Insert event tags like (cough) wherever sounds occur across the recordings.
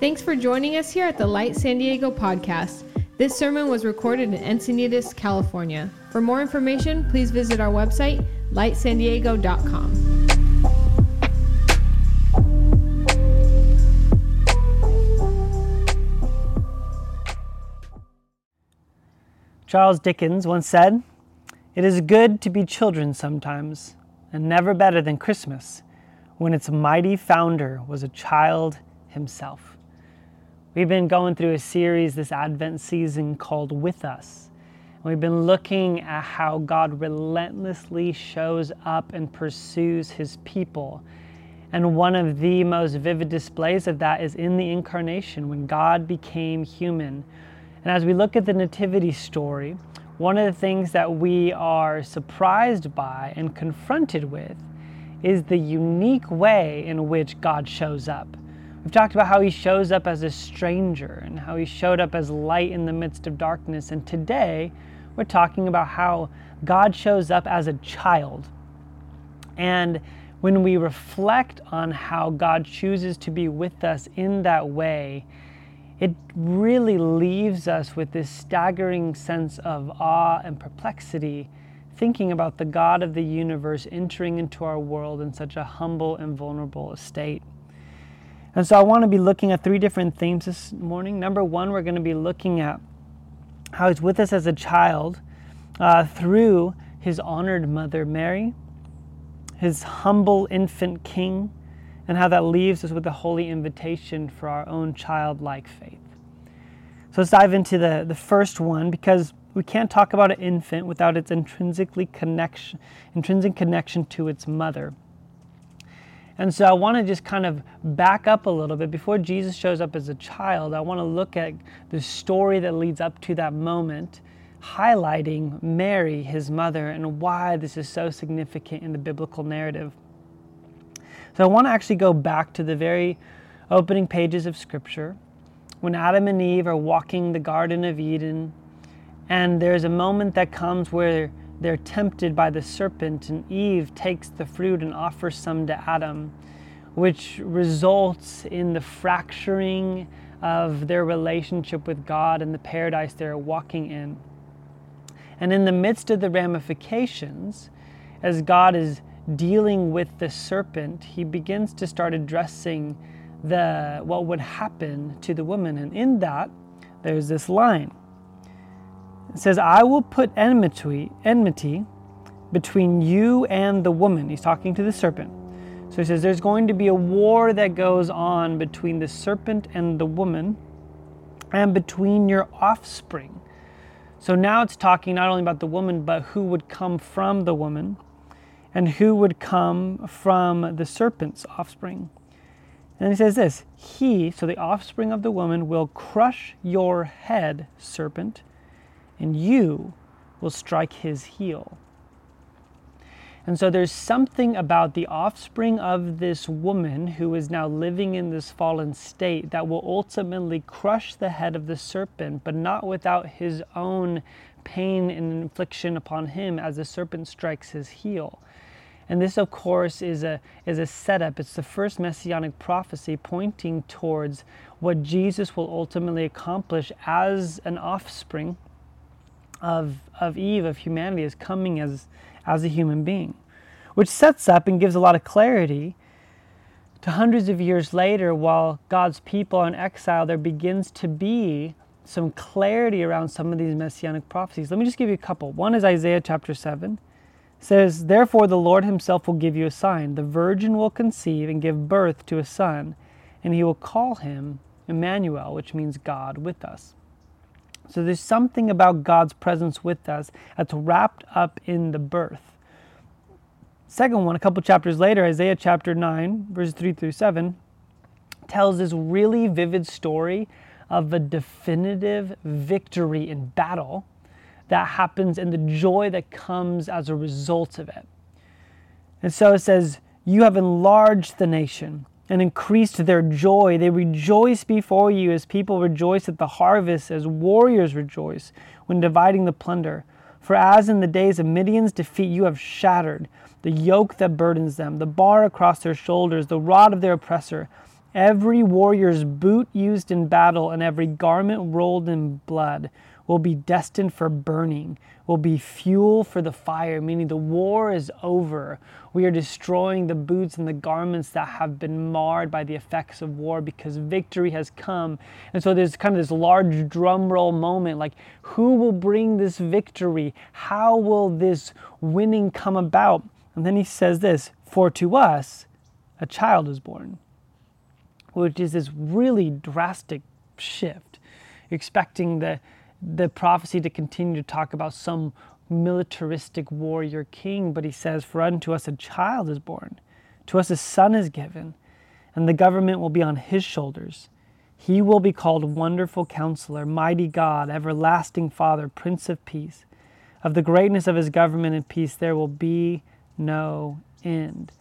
Thanks for joining us here at the Light San Diego podcast. This sermon was recorded in Encinitas, California. For more information, please visit our website, lightsandiego.com. Charles Dickens once said, It is good to be children sometimes, and never better than Christmas, when its mighty founder was a child himself. We've been going through a series this Advent season called With Us. And We've been looking at how God relentlessly shows up and pursues his people. And one of the most vivid displays of that is in the incarnation when God became human and as we look at the Nativity story, one of the things that we are surprised by and confronted with is the unique way in which God shows up. We've talked about how he shows up as a stranger and how he showed up as light in the midst of darkness. And today, we're talking about how God shows up as a child. And when we reflect on how God chooses to be with us in that way, it really leaves us with this staggering sense of awe and perplexity, thinking about the God of the universe entering into our world in such a humble and vulnerable state. And so I want to be looking at three different themes this morning. Number one, we're going to be looking at how he's with us as a child uh, through his honored mother, Mary, his humble infant king, and how that leaves us with a holy invitation for our own childlike faith. So let's dive into the, the first one because we can't talk about an infant without its intrinsically connection, intrinsic connection to its mother. And so I want to just kind of back up a little bit. Before Jesus shows up as a child, I want to look at the story that leads up to that moment, highlighting Mary, his mother, and why this is so significant in the biblical narrative. So I want to actually go back to the very opening pages of Scripture when Adam and Eve are walking the Garden of Eden, and there's a moment that comes where they're tempted by the serpent, and Eve takes the fruit and offers some to Adam, which results in the fracturing of their relationship with God and the paradise they're walking in. And in the midst of the ramifications, as God is dealing with the serpent, he begins to start addressing the what would happen to the woman. And in that, there's this line. It says, I will put enmity, enmity between you and the woman. He's talking to the serpent. So he says, There's going to be a war that goes on between the serpent and the woman, and between your offspring. So now it's talking not only about the woman, but who would come from the woman and who would come from the serpent's offspring. And he says this He, so the offspring of the woman, will crush your head, serpent, and you will strike his heel. And so there's something about the offspring of this woman who is now living in this fallen state that will ultimately crush the head of the serpent, but not without his own pain and infliction upon him as the serpent strikes his heel. And this, of course, is a, is a setup. It's the first messianic prophecy pointing towards what Jesus will ultimately accomplish as an offspring of, of Eve, of humanity, as coming as, as a human being, which sets up and gives a lot of clarity to hundreds of years later, while God's people are in exile, there begins to be some clarity around some of these messianic prophecies. Let me just give you a couple. One is Isaiah chapter 7 says, Therefore the Lord himself will give you a sign. The virgin will conceive and give birth to a son, and he will call him Emmanuel, which means God with us. So there's something about God's presence with us that's wrapped up in the birth. Second one, a couple chapters later, Isaiah chapter 9, verses 3 through 7, tells this really vivid story of a definitive victory in battle that happens and the joy that comes as a result of it. And so it says, You have enlarged the nation and increased their joy. They rejoice before you as people rejoice at the harvest, as warriors rejoice when dividing the plunder. For as in the days of Midian's defeat, you have shattered the yoke that burdens them, the bar across their shoulders, the rod of their oppressor, Every warrior's boot used in battle and every garment rolled in blood will be destined for burning, will be fuel for the fire, meaning the war is over. We are destroying the boots and the garments that have been marred by the effects of war because victory has come. And so there's kind of this large drum roll moment like, who will bring this victory? How will this winning come about? And then he says this For to us a child is born, which is this really drastic shift. expecting the the prophecy to continue to talk about some militaristic warrior king, but he says, For unto us a child is born, to us a son is given, and the government will be on his shoulders. He will be called Wonderful Counselor, Mighty God, Everlasting Father, Prince of Peace. Of the greatness of his government and peace there will be no end.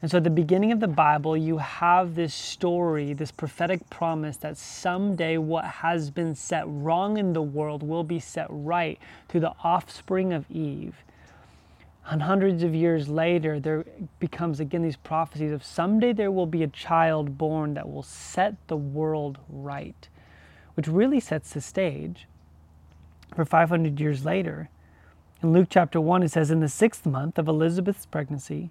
And so at the beginning of the Bible, you have this story, this prophetic promise that someday what has been set wrong in the world will be set right through the offspring of Eve. And hundreds of years later, there becomes again these prophecies of someday there will be a child born that will set the world right, which really sets the stage for 500 years later. In Luke chapter 1, it says, In the sixth month of Elizabeth's pregnancy,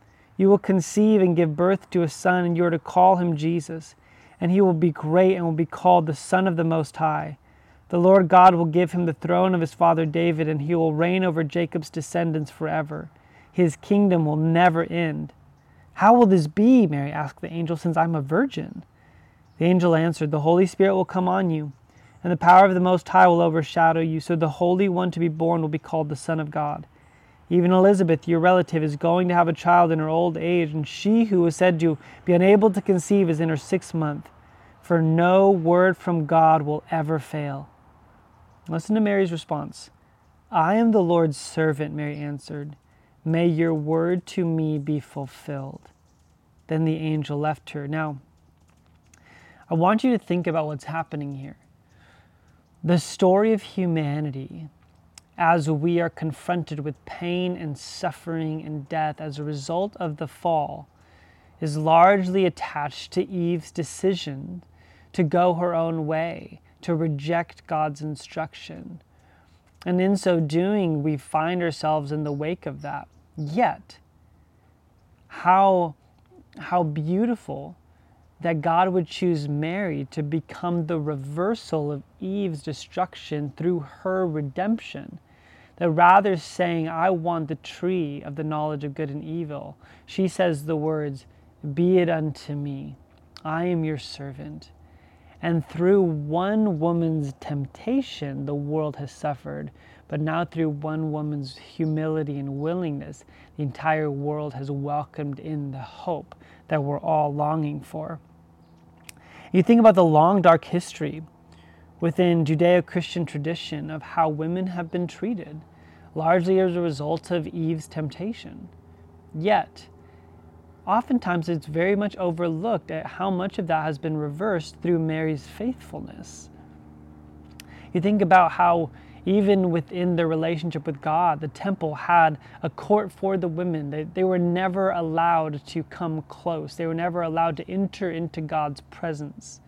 You will conceive and give birth to a son, and you are to call him Jesus. And he will be great and will be called the Son of the Most High. The Lord God will give him the throne of his father David, and he will reign over Jacob's descendants forever. His kingdom will never end. How will this be? Mary asked the angel, since I'm a virgin. The angel answered, The Holy Spirit will come on you, and the power of the Most High will overshadow you, so the Holy One to be born will be called the Son of God. Even Elizabeth, your relative, is going to have a child in her old age, and she who was said to be unable to conceive is in her sixth month. For no word from God will ever fail. Listen to Mary's response. I am the Lord's servant, Mary answered. May your word to me be fulfilled. Then the angel left her. Now, I want you to think about what's happening here. The story of humanity as we are confronted with pain and suffering and death as a result of the fall is largely attached to Eve's decision to go her own way, to reject God's instruction. And in so doing, we find ourselves in the wake of that. Yet, how, how beautiful that God would choose Mary to become the reversal of Eve's destruction through her redemption that rather saying, I want the tree of the knowledge of good and evil, she says the words, Be it unto me, I am your servant. And through one woman's temptation, the world has suffered. But now, through one woman's humility and willingness, the entire world has welcomed in the hope that we're all longing for. You think about the long, dark history within Judeo Christian tradition of how women have been treated largely as a result of Eve's temptation. Yet, oftentimes it's very much overlooked at how much of that has been reversed through Mary's faithfulness. You think about how even within their relationship with God, the temple had a court for the women. They, they were never allowed to come close, they were never allowed to enter into God's presence.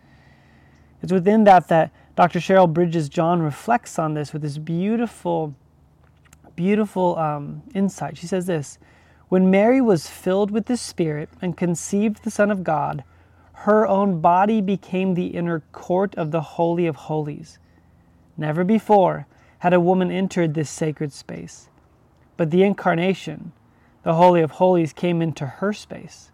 It's within that that Dr. Cheryl Bridges Johns reflects on this with this beautiful beautiful um, insight. She says this When Mary was filled with the Spirit and conceived the Son of God, her own body became the inner court of the Holy of Holies. Never before had a woman entered this sacred space. But the Incarnation, the Holy of Holies, came into her space.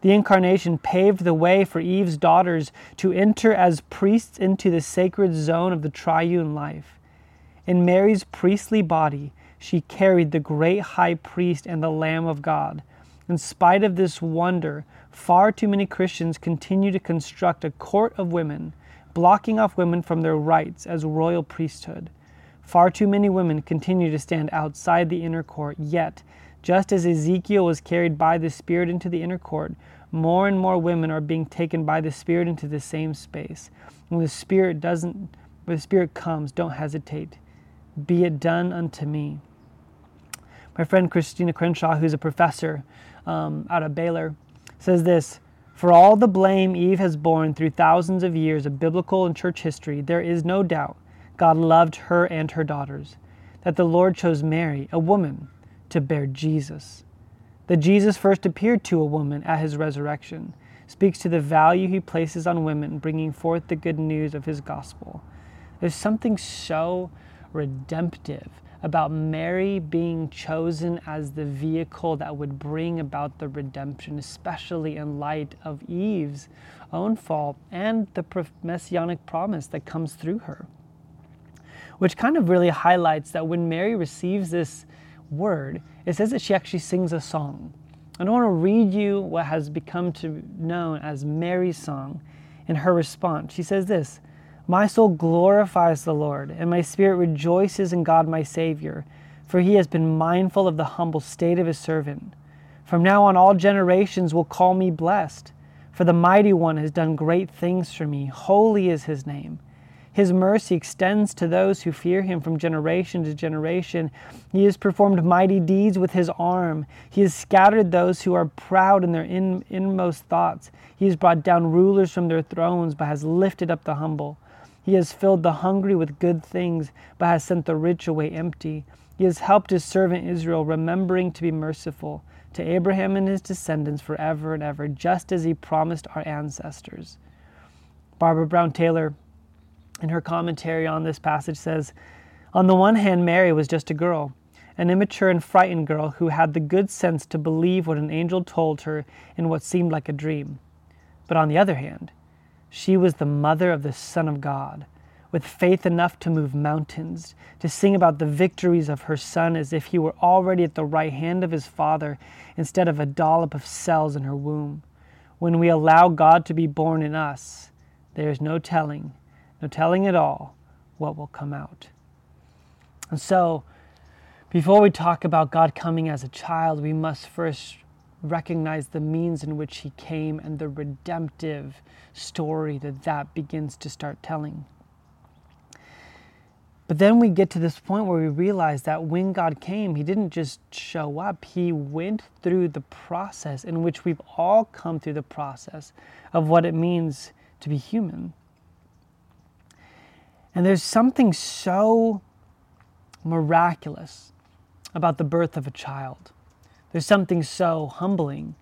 The Incarnation paved the way for Eve's daughters to enter as priests into the sacred zone of the triune life. In Mary's priestly body, she carried the great high priest and the Lamb of God. In spite of this wonder, far too many Christians continue to construct a court of women blocking off women from their rights as royal priesthood. Far too many women continue to stand outside the inner court, yet, just as Ezekiel was carried by the Spirit into the inner court, more and more women are being taken by the Spirit into the same space. When the Spirit doesn't, when the Spirit comes, don't hesitate. Be it done unto me. My friend Christina Crenshaw, who's a professor um, out of Baylor, says this For all the blame Eve has borne through thousands of years of biblical and church history, there is no doubt God loved her and her daughters, that the Lord chose Mary, a woman, to bear Jesus. That Jesus first appeared to a woman at his resurrection speaks to the value he places on women bringing forth the good news of his gospel. There's something so redemptive about Mary being chosen as the vehicle that would bring about the redemption, especially in light of Eve's own fall and the messianic promise that comes through her. Which kind of really highlights that when Mary receives this word, it says that she actually sings a song. And I want to read you what has become to known as Mary's song in her response. She says this my soul glorifies the Lord, and my spirit rejoices in God my Savior, for he has been mindful of the humble state of his servant. From now on, all generations will call me blessed, for the mighty one has done great things for me. Holy is his name. His mercy extends to those who fear him from generation to generation. He has performed mighty deeds with his arm. He has scattered those who are proud in their in, inmost thoughts. He has brought down rulers from their thrones, but has lifted up the humble. He has filled the hungry with good things, but has sent the rich away empty. He has helped his servant Israel, remembering to be merciful to Abraham and his descendants forever and ever, just as he promised our ancestors. Barbara Brown Taylor, in her commentary on this passage, says On the one hand, Mary was just a girl, an immature and frightened girl who had the good sense to believe what an angel told her in what seemed like a dream. But on the other hand, she was the mother of the Son of God, with faith enough to move mountains, to sing about the victories of her Son as if he were already at the right hand of his Father instead of a dollop of cells in her womb. When we allow God to be born in us, there is no telling, no telling at all what will come out. And so, before we talk about God coming as a child, we must first recognize the means in which he came and the redemptive story that that begins to start telling. But then we get to this point where we realize that when God came, He didn't just show up, He went through the process in which we've all come through the process of what it means to be human. And there's something so miraculous about the birth of a child. There's something so humbling,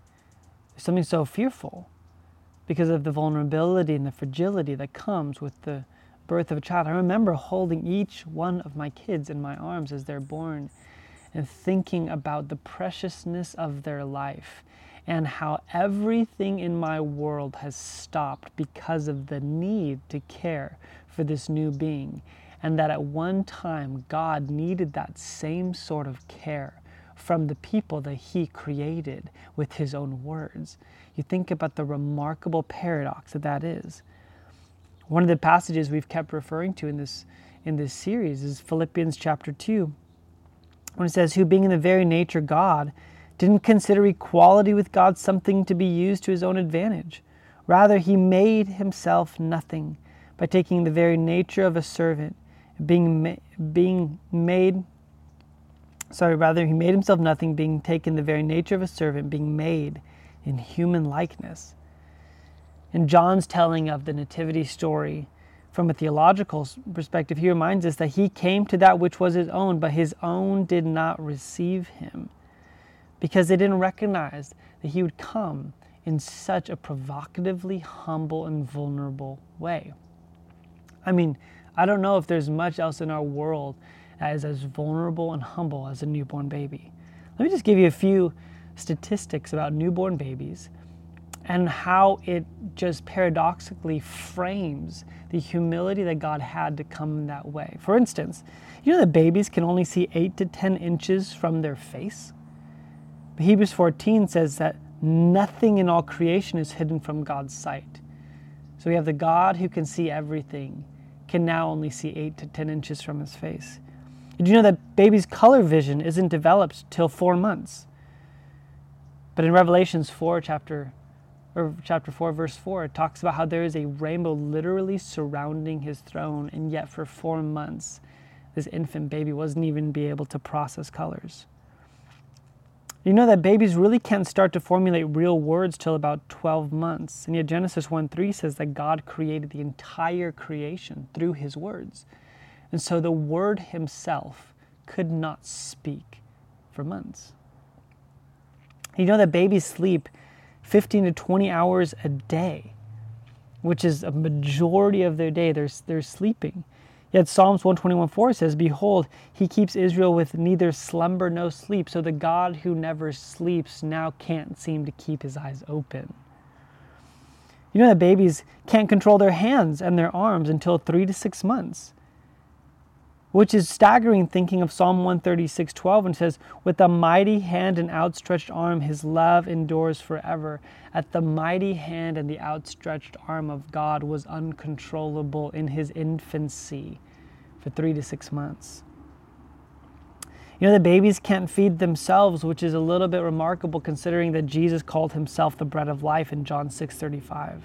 there's something so fearful because of the vulnerability and the fragility that comes with the birth of a child. I remember holding each one of my kids in my arms as they're born and thinking about the preciousness of their life and how everything in my world has stopped because of the need to care for this new being. And that at one time, God needed that same sort of care from the people that He created with His own words. You think about the remarkable paradox that that is. One of the passages we've kept referring to in this in this series is Philippians chapter 2, when it says, Who being in the very nature God, didn't consider equality with God something to be used to his own advantage. Rather, he made himself nothing by taking the very nature of a servant, being, ma- being made sorry, rather, he made himself nothing, being taken the very nature of a servant, being made in human likeness. In John's telling of the Nativity story, from a theological perspective, he reminds us that he came to that which was his own, but his own did not receive him because they didn't recognize that he would come in such a provocatively humble and vulnerable way. I mean, I don't know if there's much else in our world that is as vulnerable and humble as a newborn baby. Let me just give you a few statistics about newborn babies and how it just paradoxically frames the humility that God had to come that way. For instance, you know that babies can only see 8 to 10 inches from their face? Hebrews 14 says that nothing in all creation is hidden from God's sight. So we have the God who can see everything, can now only see 8 to 10 inches from his face. Did you know that baby's color vision isn't developed till four months? But in Revelations 4, chapter or chapter 4 verse 4 it talks about how there is a rainbow literally surrounding his throne and yet for 4 months this infant baby wasn't even be able to process colors you know that babies really can't start to formulate real words till about 12 months and yet genesis 1 3 says that god created the entire creation through his words and so the word himself could not speak for months you know that babies sleep 15 to 20 hours a day, which is a majority of their day. They're, they're sleeping. Yet Psalms 121 4 says, Behold, he keeps Israel with neither slumber nor sleep. So the God who never sleeps now can't seem to keep his eyes open. You know that babies can't control their hands and their arms until three to six months which is staggering thinking of Psalm 136 12 and says, With a mighty hand and outstretched arm, his love endures forever. At the mighty hand and the outstretched arm of God was uncontrollable in his infancy for three to six months. You know, the babies can't feed themselves, which is a little bit remarkable considering that Jesus called himself the bread of life in John 6 35.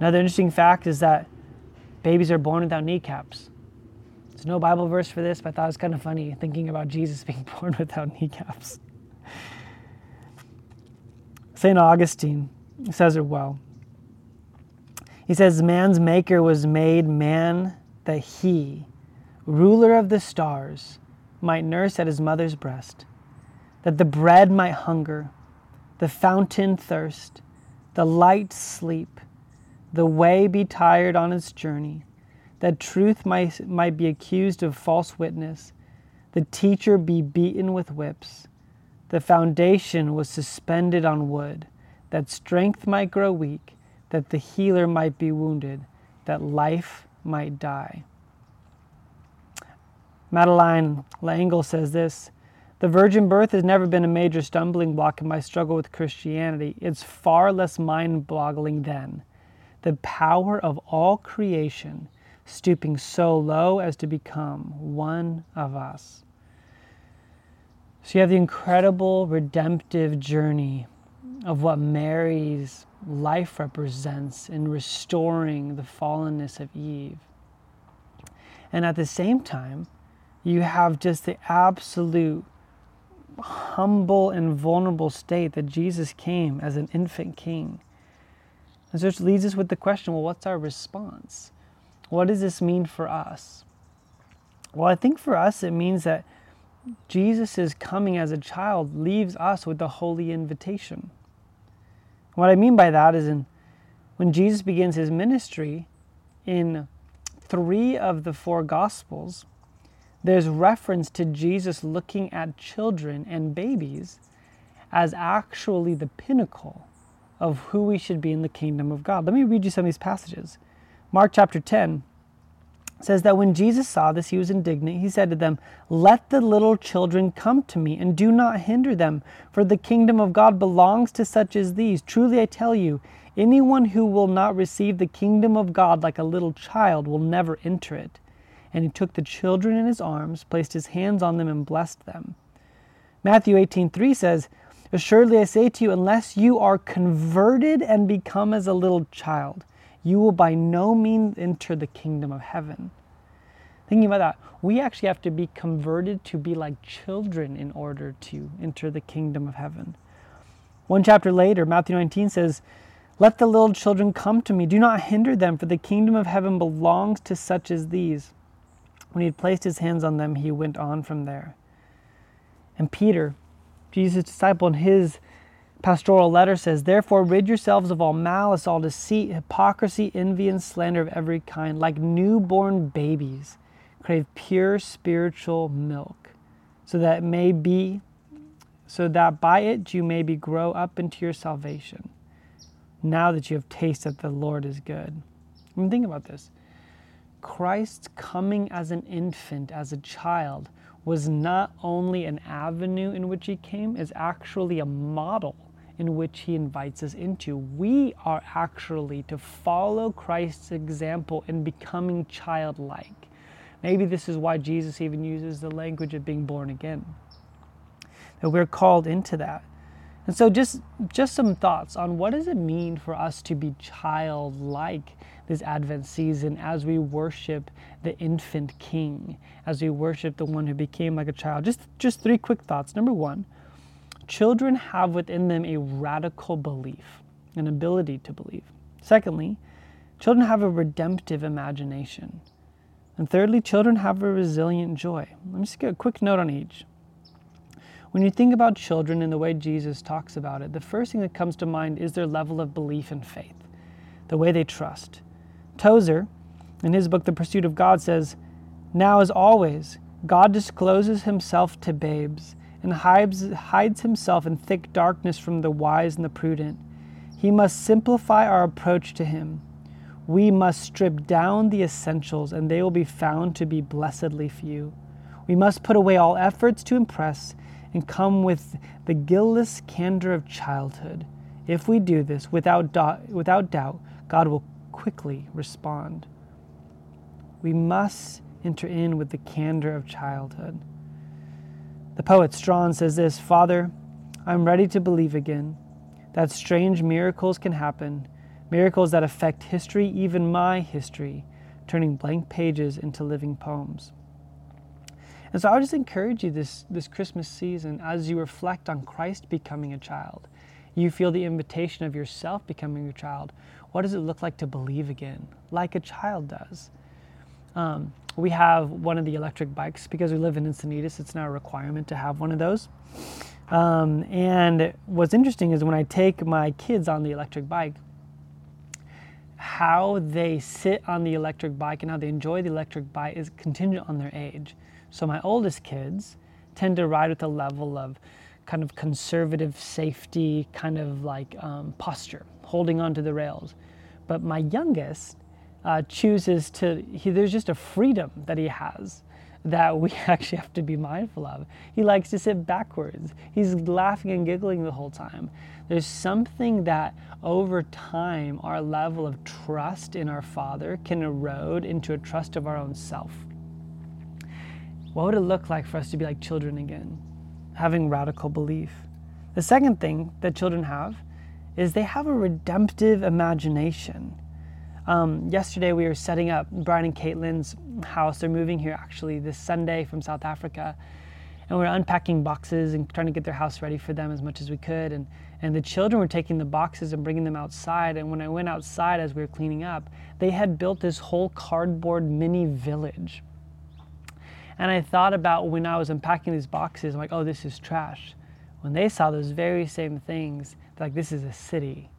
Another interesting fact is that babies are born without kneecaps. There's no Bible verse for this, but I thought it was kind of funny thinking about Jesus (laughs) being born without kneecaps. St. Augustine says it well. He says, Man's maker was made man that he, ruler of the stars, might nurse at his mother's breast, that the bread might hunger, the fountain thirst, the light sleep, the way be tired on its journey, that truth might, might be accused of false witness, the teacher be beaten with whips, the foundation was suspended on wood, that strength might grow weak, that the healer might be wounded, that life might die. Madeleine L'Engle says this The virgin birth has never been a major stumbling block in my struggle with Christianity. It's far less mind boggling than the power of all creation stooping so low as to become one of us. So you have the incredible redemptive journey of what Mary's life represents in restoring the fallenness of Eve. And at the same time, you have just the absolute humble and vulnerable state that Jesus came as an infant king. And so it leads us with the question well, what's our response? What does this mean for us? Well, I think for us it means that Jesus' coming as a child leaves us with the holy invitation. What I mean by that is in when Jesus begins his ministry in three of the four gospels, there's reference to Jesus looking at children and babies as actually the pinnacle of who we should be in the kingdom of God. Let me read you some of these passages. Mark chapter 10 says that when Jesus saw this, he was indignant. He said to them, Let the little children come to me, and do not hinder them, for the kingdom of God belongs to such as these. Truly I tell you, anyone who will not receive the kingdom of God like a little child will never enter it. And he took the children in his arms, placed his hands on them, and blessed them. Matthew 18:3 says, Assuredly I say to you, unless you are converted and become as a little child, you will by no means enter the kingdom of heaven. Thinking about that, we actually have to be converted to be like children in order to enter the kingdom of heaven. One chapter later, Matthew 19 says, Let the little children come to me. Do not hinder them, for the kingdom of heaven belongs to such as these. When he had placed his hands on them, he went on from there. And Peter, Jesus' disciple, in his pastoral letter says, Therefore, rid yourselves of all malice, all deceit, hypocrisy, envy, and slander of every kind. Like newborn babies, crave pure spiritual milk, so that may be, so that by it you may be grow up into your salvation. Now that you have tasted that the Lord is good. I mean, think about this. Christ's coming as an infant, as a child, was not only an avenue in which he came, is actually a model in which he invites us into. We are actually to follow Christ's example in becoming childlike. Maybe this is why Jesus even uses the language of being born again. That we're called into that. And so just just some thoughts on what does it mean for us to be childlike this Advent season as we worship the infant king, as we worship the one who became like a child. Just just three quick thoughts. Number 1, children have within them a radical belief, an ability to believe. Secondly, children have a redemptive imagination. And thirdly, children have a resilient joy. Let me just get a quick note on each. When you think about children and the way Jesus talks about it, the first thing that comes to mind is their level of belief and faith, the way they trust. Tozer, in his book, The Pursuit of God, says, Now as always, God discloses himself to babes and hides, hides himself in thick darkness from the wise and the prudent. He must simplify our approach to him we must strip down the essentials, and they will be found to be blessedly few. We must put away all efforts to impress and come with the guiltless candor of childhood. If we do this, without, do- without doubt, God will quickly respond. We must enter in with the candor of childhood. The poet Strawn says this Father, I'm ready to believe again that strange miracles can happen miracles that affect history, even my history, turning blank pages into living poems. And so I would just encourage you this, this Christmas season as you reflect on Christ becoming a child. You feel the invitation of yourself becoming a child. What does it look like to believe again, like a child does? Um, we have one of the electric bikes because we live in Encinitas. It's now a requirement to have one of those. Um, and what's interesting is when I take my kids on the electric bike, how they sit on the electric bike and how they enjoy the electric bike is contingent on their age. So my oldest kids tend to ride with a level of kind of conservative safety, kind of like um, posture, holding onto the rails. But my youngest uh, chooses to, he, there's just a freedom that he has that we (laughs) actually have to be mindful of. He likes to sit backwards. He's laughing and giggling the whole time. There's something that over time our level of trust in our Father can erode into a trust of our own self. What would it look like for us to be like children again, having radical belief? The second thing that children have is they have a redemptive imagination. Um, yesterday we were setting up Brian and Caitlin's house. They're moving here actually this Sunday from South Africa. And we are unpacking boxes and trying to get their house ready for them as much as we could. And, and the children were taking the boxes and bringing them outside. And when I went outside as we were cleaning up, they had built this whole cardboard mini village. And I thought about when I was unpacking these boxes, I'm like, oh, this is trash. When they saw those very same things, they're like, this is a city.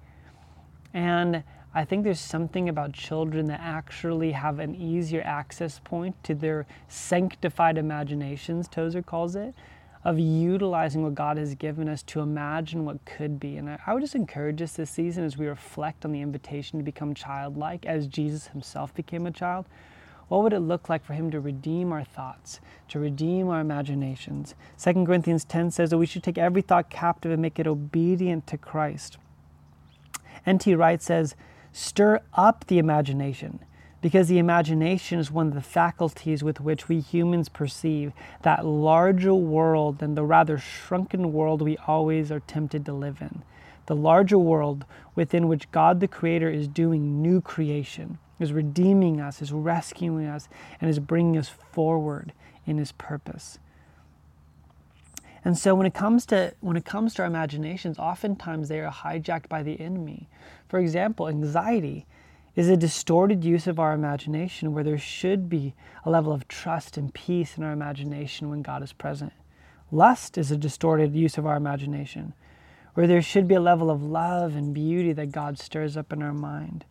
And I think there's something about children that actually have an easier access point to their sanctified imaginations, Tozer calls it, of utilizing what God has given us to imagine what could be. And I, I would just encourage us this season as we reflect on the invitation to become childlike, as Jesus himself became a child. What would it look like for him to redeem our thoughts, to redeem our imaginations? 2 Corinthians 10 says that we should take every thought captive and make it obedient to Christ. N.T. Wright says, Stir up the imagination, because the imagination is one of the faculties with which we humans perceive that larger world than the rather shrunken world we always are tempted to live in. The larger world within which God the Creator is doing new creation, is redeeming us, is rescuing us, and is bringing us forward in His purpose. And so when it comes to when it comes to our imaginations, oftentimes they are hijacked by the enemy. For example, anxiety is a distorted use of our imagination where there should be a level of trust and peace in our imagination when God is present. Lust is a distorted use of our imagination where there should be a level of love and beauty that God stirs up in our mind.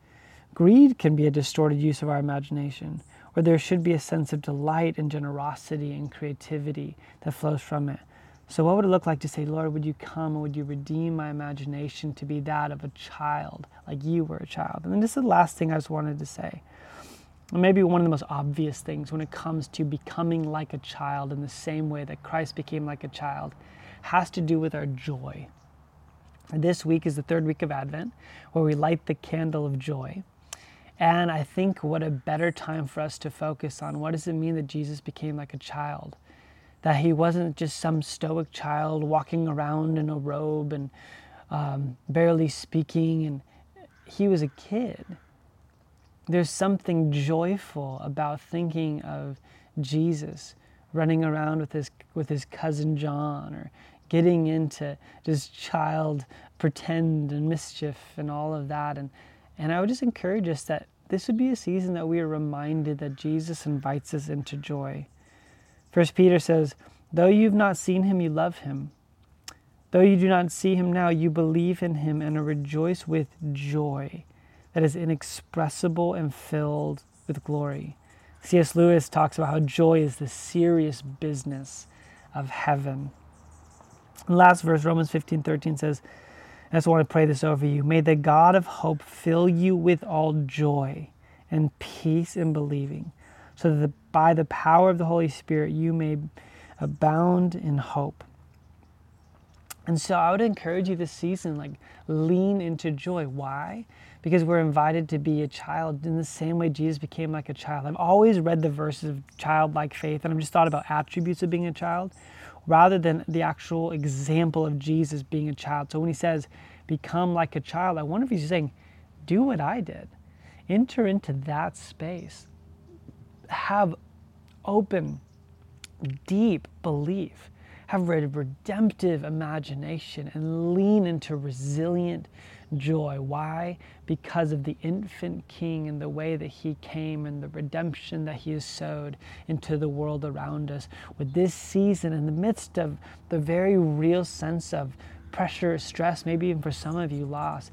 Greed can be a distorted use of our imagination where there should be a sense of delight and generosity and creativity that flows from it. So, what would it look like to say, Lord, would you come and would you redeem my imagination to be that of a child, like you were a child? And then this is the last thing I just wanted to say. Maybe one of the most obvious things when it comes to becoming like a child in the same way that Christ became like a child has to do with our joy. This week is the third week of Advent, where we light the candle of joy. And I think what a better time for us to focus on what does it mean that Jesus became like a child? That he wasn't just some stoic child walking around in a robe and um, barely speaking, and he was a kid. There's something joyful about thinking of Jesus running around with his with his cousin John or getting into just child pretend and mischief and all of that and and I would just encourage us that this would be a season that we are reminded that Jesus invites us into joy. First Peter says, Though you've not seen him, you love him. Though you do not see him now, you believe in him and rejoice with joy that is inexpressible and filled with glory. C.S. Lewis talks about how joy is the serious business of heaven. The last verse, Romans 15 13 says, I just want to pray this over you. May the God of hope fill you with all joy and peace in believing, so that by the power of the Holy Spirit you may abound in hope. And so I would encourage you this season, like lean into joy. Why? Because we're invited to be a child in the same way Jesus became like a child. I've always read the verses of childlike faith, and I've just thought about attributes of being a child rather than the actual example of Jesus being a child. So when he says, become like a child, I wonder if he's saying, do what I did. Enter into that space. Have open, deep belief. Have a redemptive imagination and lean into resilient joy. Why? Because of the infant king and the way that he came and the redemption that he has sowed into the world around us. With this season, in the midst of the very real sense of pressure, stress, maybe even for some of you, loss,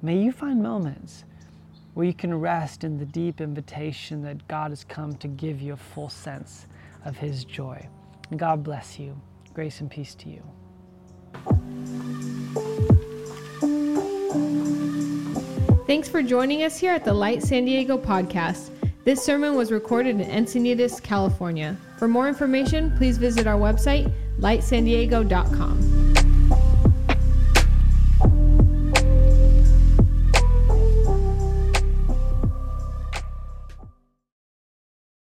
may you find moments where you can rest in the deep invitation that God has come to give you a full sense of his joy. And God bless you. Grace and peace to you. Thanks for joining us here at the Light San Diego podcast. This sermon was recorded in Encinitas, California. For more information, please visit our website, lightsandiego.com.